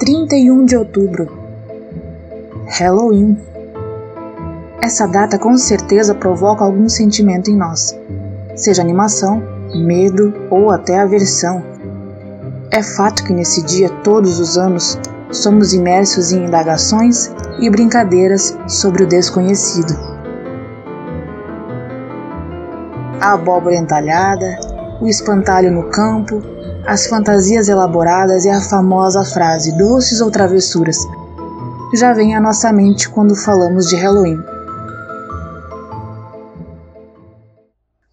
31 de outubro Halloween. Essa data com certeza provoca algum sentimento em nós, seja animação, medo ou até aversão. É fato que nesse dia, todos os anos, somos imersos em indagações e brincadeiras sobre o desconhecido. A abóbora entalhada, o espantalho no campo, as fantasias elaboradas e a famosa frase doces ou travessuras já vem à nossa mente quando falamos de Halloween.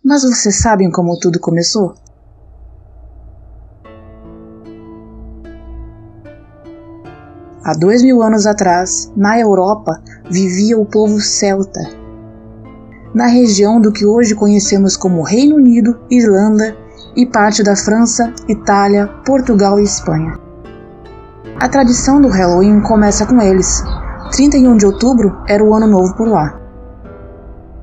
Mas vocês sabem como tudo começou? Há dois mil anos atrás, na Europa, vivia o povo celta. Na região do que hoje conhecemos como Reino Unido, Irlanda e parte da França, Itália, Portugal e Espanha. A tradição do Halloween começa com eles. 31 de outubro era o ano novo por lá.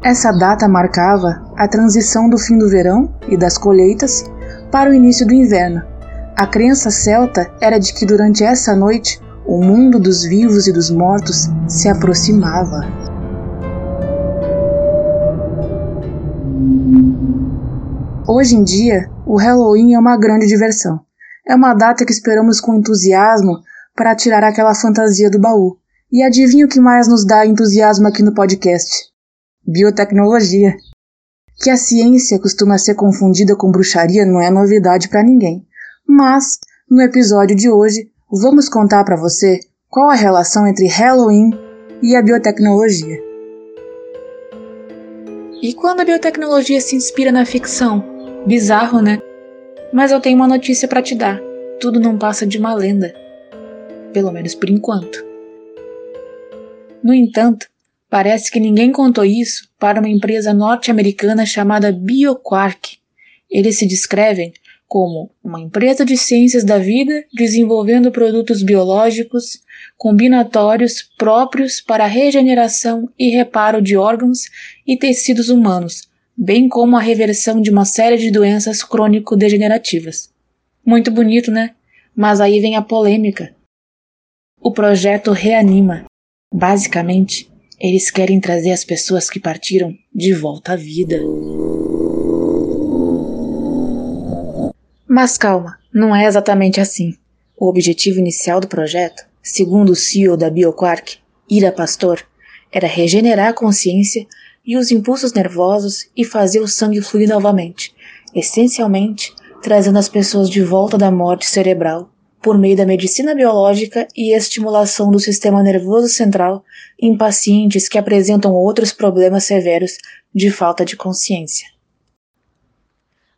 Essa data marcava a transição do fim do verão e das colheitas para o início do inverno. A crença celta era de que durante essa noite o mundo dos vivos e dos mortos se aproximava. Hoje em dia, o Halloween é uma grande diversão. É uma data que esperamos com entusiasmo para tirar aquela fantasia do baú. E adivinha o que mais nos dá entusiasmo aqui no podcast? Biotecnologia. Que a ciência costuma ser confundida com bruxaria não é novidade para ninguém. Mas, no episódio de hoje, vamos contar para você qual a relação entre Halloween e a biotecnologia. E quando a biotecnologia se inspira na ficção? Bizarro, né? Mas eu tenho uma notícia para te dar. Tudo não passa de uma lenda. Pelo menos por enquanto. No entanto, parece que ninguém contou isso para uma empresa norte-americana chamada BioQuark. Eles se descrevem como uma empresa de ciências da vida desenvolvendo produtos biológicos combinatórios próprios para regeneração e reparo de órgãos e tecidos humanos, bem como a reversão de uma série de doenças crônico-degenerativas. Muito bonito, né? Mas aí vem a polêmica. O projeto Reanima. Basicamente, eles querem trazer as pessoas que partiram de volta à vida. Mas calma, não é exatamente assim. O objetivo inicial do projeto, segundo o CEO da BioQuark, Ira Pastor, era regenerar a consciência e os impulsos nervosos e fazer o sangue fluir novamente, essencialmente trazendo as pessoas de volta da morte cerebral por meio da medicina biológica e estimulação do sistema nervoso central em pacientes que apresentam outros problemas severos de falta de consciência.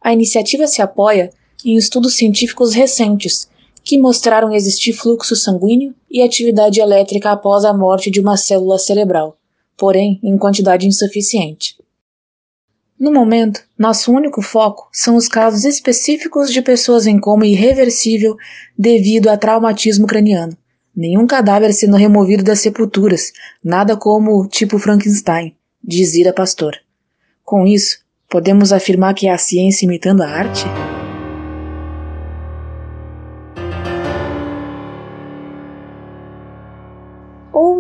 A iniciativa se apoia em estudos científicos recentes que mostraram existir fluxo sanguíneo e atividade elétrica após a morte de uma célula cerebral, porém em quantidade insuficiente. No momento, nosso único foco são os casos específicos de pessoas em coma irreversível devido a traumatismo craniano. Nenhum cadáver sendo removido das sepulturas, nada como tipo Frankenstein, diz Ira Pastor. Com isso, podemos afirmar que é a ciência imitando a arte?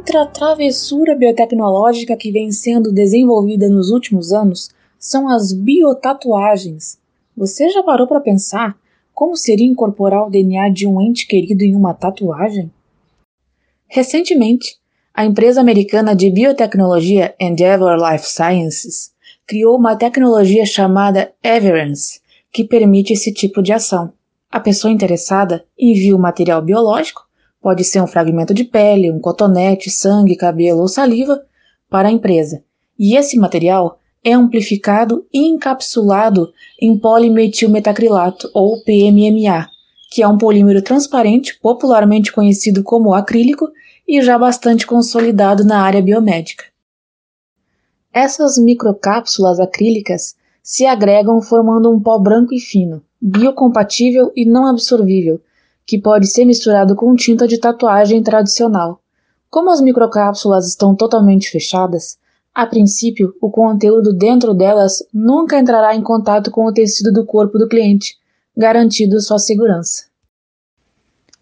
Outra travessura biotecnológica que vem sendo desenvolvida nos últimos anos são as biotatuagens. Você já parou para pensar como seria incorporar o DNA de um ente querido em uma tatuagem? Recentemente, a empresa americana de biotecnologia Endeavor Life Sciences criou uma tecnologia chamada Everence, que permite esse tipo de ação. A pessoa interessada envia o material biológico Pode ser um fragmento de pele, um cotonete, sangue, cabelo ou saliva para a empresa. E esse material é amplificado e encapsulado em polimetilmetacrilato ou PMMA, que é um polímero transparente, popularmente conhecido como acrílico e já bastante consolidado na área biomédica. Essas microcápsulas acrílicas se agregam formando um pó branco e fino, biocompatível e não absorvível, que pode ser misturado com tinta de tatuagem tradicional. Como as microcápsulas estão totalmente fechadas, a princípio o conteúdo dentro delas nunca entrará em contato com o tecido do corpo do cliente, garantindo sua segurança.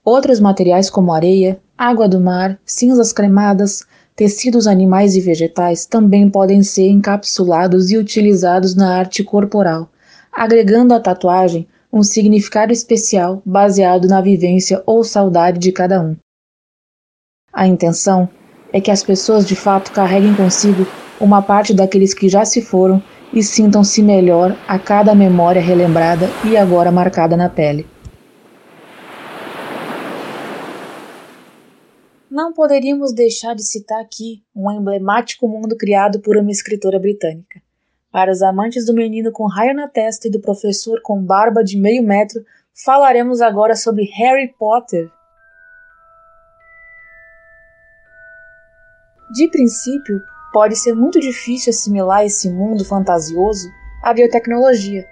Outros materiais como areia, água do mar, cinzas cremadas, tecidos animais e vegetais também podem ser encapsulados e utilizados na arte corporal, agregando à tatuagem um significado especial baseado na vivência ou saudade de cada um. A intenção é que as pessoas de fato carreguem consigo uma parte daqueles que já se foram e sintam-se melhor a cada memória relembrada e agora marcada na pele. Não poderíamos deixar de citar aqui um emblemático mundo criado por uma escritora britânica. Para os amantes do menino com raio na testa e do professor com barba de meio metro, falaremos agora sobre Harry Potter. De princípio, pode ser muito difícil assimilar esse mundo fantasioso à biotecnologia.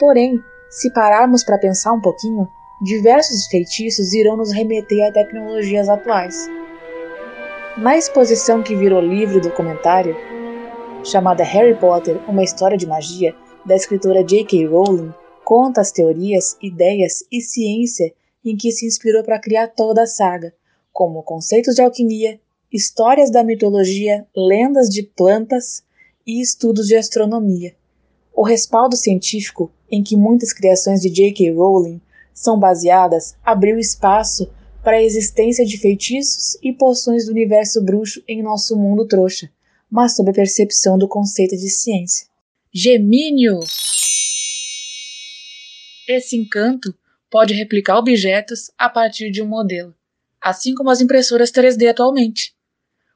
Porém, se pararmos para pensar um pouquinho, diversos feitiços irão nos remeter a tecnologias atuais. Na exposição que virou livro documentário, chamada Harry Potter Uma História de Magia, da escritora J.K. Rowling, conta as teorias, ideias e ciência em que se inspirou para criar toda a saga, como conceitos de alquimia, histórias da mitologia, lendas de plantas e estudos de astronomia. O respaldo científico em que muitas criações de J.K. Rowling são baseadas abriu espaço para a existência de feitiços e poções do universo bruxo em nosso mundo trouxa, mas sob a percepção do conceito de ciência. Gemínio! Esse encanto pode replicar objetos a partir de um modelo, assim como as impressoras 3D atualmente.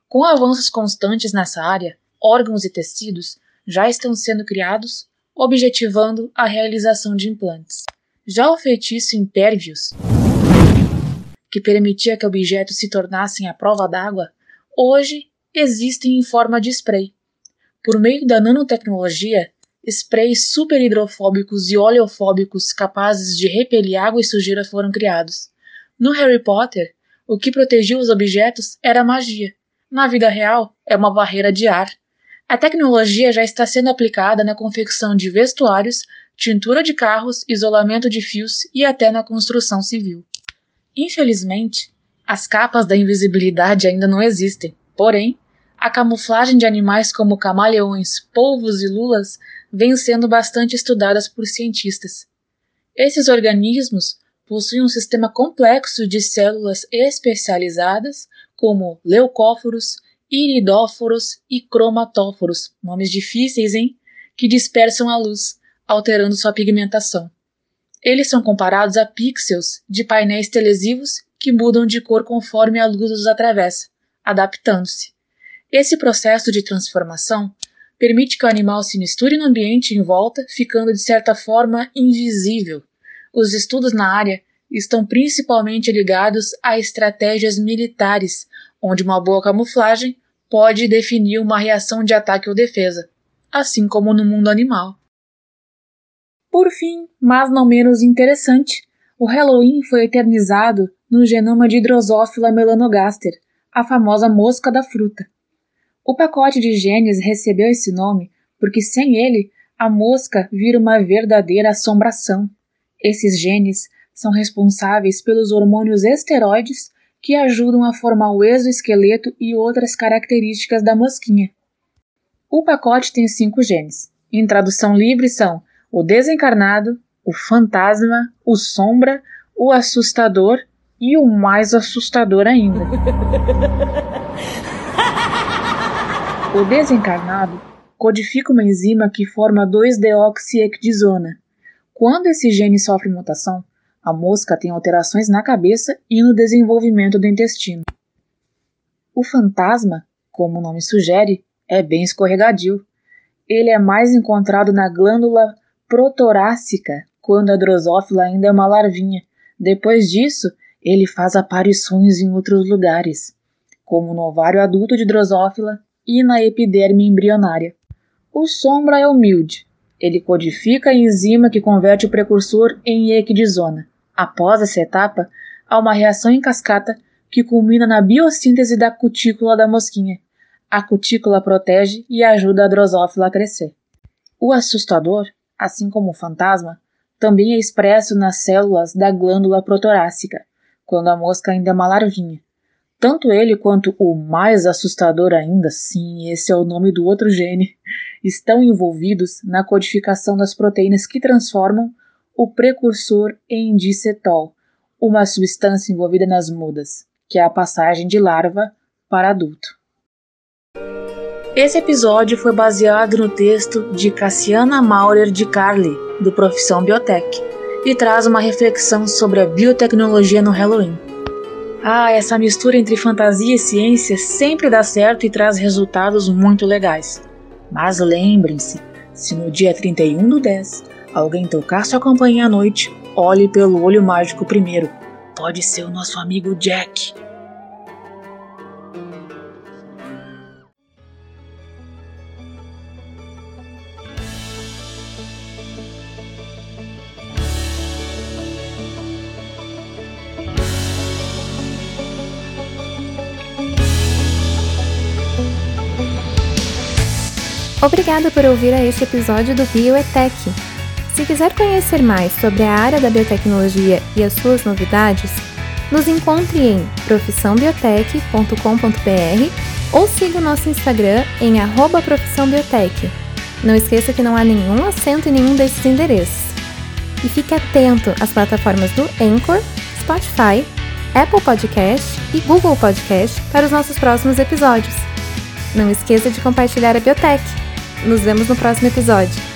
Com avanços constantes nessa área, órgãos e tecidos já estão sendo criados, objetivando a realização de implantes. Já o feitiço Impervious, que permitia que objetos se tornassem à prova d'água, hoje existem em forma de spray. Por meio da nanotecnologia, sprays super hidrofóbicos e oleofóbicos capazes de repelir água e sujeira foram criados. No Harry Potter, o que protegia os objetos era magia. Na vida real, é uma barreira de ar. A tecnologia já está sendo aplicada na confecção de vestuários, tintura de carros, isolamento de fios e até na construção civil. Infelizmente, as capas da invisibilidade ainda não existem, porém, a camuflagem de animais como camaleões, polvos e lulas vem sendo bastante estudadas por cientistas. Esses organismos possuem um sistema complexo de células especializadas, como leucóforos, iridóforos e cromatóforos, nomes difíceis, hein? Que dispersam a luz, alterando sua pigmentação. Eles são comparados a pixels de painéis televisivos que mudam de cor conforme a luz os atravessa, adaptando-se. Esse processo de transformação permite que o animal se misture no ambiente em volta, ficando de certa forma invisível. Os estudos na área estão principalmente ligados a estratégias militares, onde uma boa camuflagem pode definir uma reação de ataque ou defesa, assim como no mundo animal. Por fim, mas não menos interessante, o Halloween foi eternizado no genoma de Drosophila melanogaster, a famosa mosca da fruta. O pacote de genes recebeu esse nome porque sem ele a mosca vira uma verdadeira assombração. Esses genes são responsáveis pelos hormônios esteroides que ajudam a formar o exoesqueleto e outras características da mosquinha. O pacote tem cinco genes. Em tradução livre são o desencarnado, o fantasma, o sombra, o assustador e o mais assustador ainda. O desencarnado codifica uma enzima que forma 2-deoxiecdizona. Quando esse gene sofre mutação, a mosca tem alterações na cabeça e no desenvolvimento do intestino. O fantasma, como o nome sugere, é bem escorregadio. Ele é mais encontrado na glândula protorácica, quando a drosófila ainda é uma larvinha. Depois disso, ele faz aparições em outros lugares, como no ovário adulto de drosófila e na epiderme embrionária. O sombra é humilde. Ele codifica a enzima que converte o precursor em equidizona. Após essa etapa, há uma reação em cascata que culmina na biossíntese da cutícula da mosquinha. A cutícula protege e ajuda a drosófila a crescer. O assustador assim como o fantasma, também é expresso nas células da glândula protorácica, quando a mosca ainda é uma larvinha. Tanto ele quanto o mais assustador ainda, sim, esse é o nome do outro gene, estão envolvidos na codificação das proteínas que transformam o precursor em dicetol, uma substância envolvida nas mudas, que é a passagem de larva para adulto. Esse episódio foi baseado no texto de Cassiana Maurer de Carli, do Profissão Biotech, e traz uma reflexão sobre a biotecnologia no Halloween. Ah, essa mistura entre fantasia e ciência sempre dá certo e traz resultados muito legais. Mas lembrem-se, se no dia 31 do 10 alguém tocar sua campainha à noite, olhe pelo olho mágico primeiro. Pode ser o nosso amigo Jack. Obrigada por ouvir a este episódio do Bioetech. Se quiser conhecer mais sobre a área da biotecnologia e as suas novidades, nos encontre em profissãobiotech.com.br ou siga o nosso Instagram em profissãobiotech. Não esqueça que não há nenhum acento em nenhum desses endereços. E fique atento às plataformas do Anchor, Spotify, Apple Podcast e Google Podcast para os nossos próximos episódios. Não esqueça de compartilhar a Biotech. Nos vemos no próximo episódio.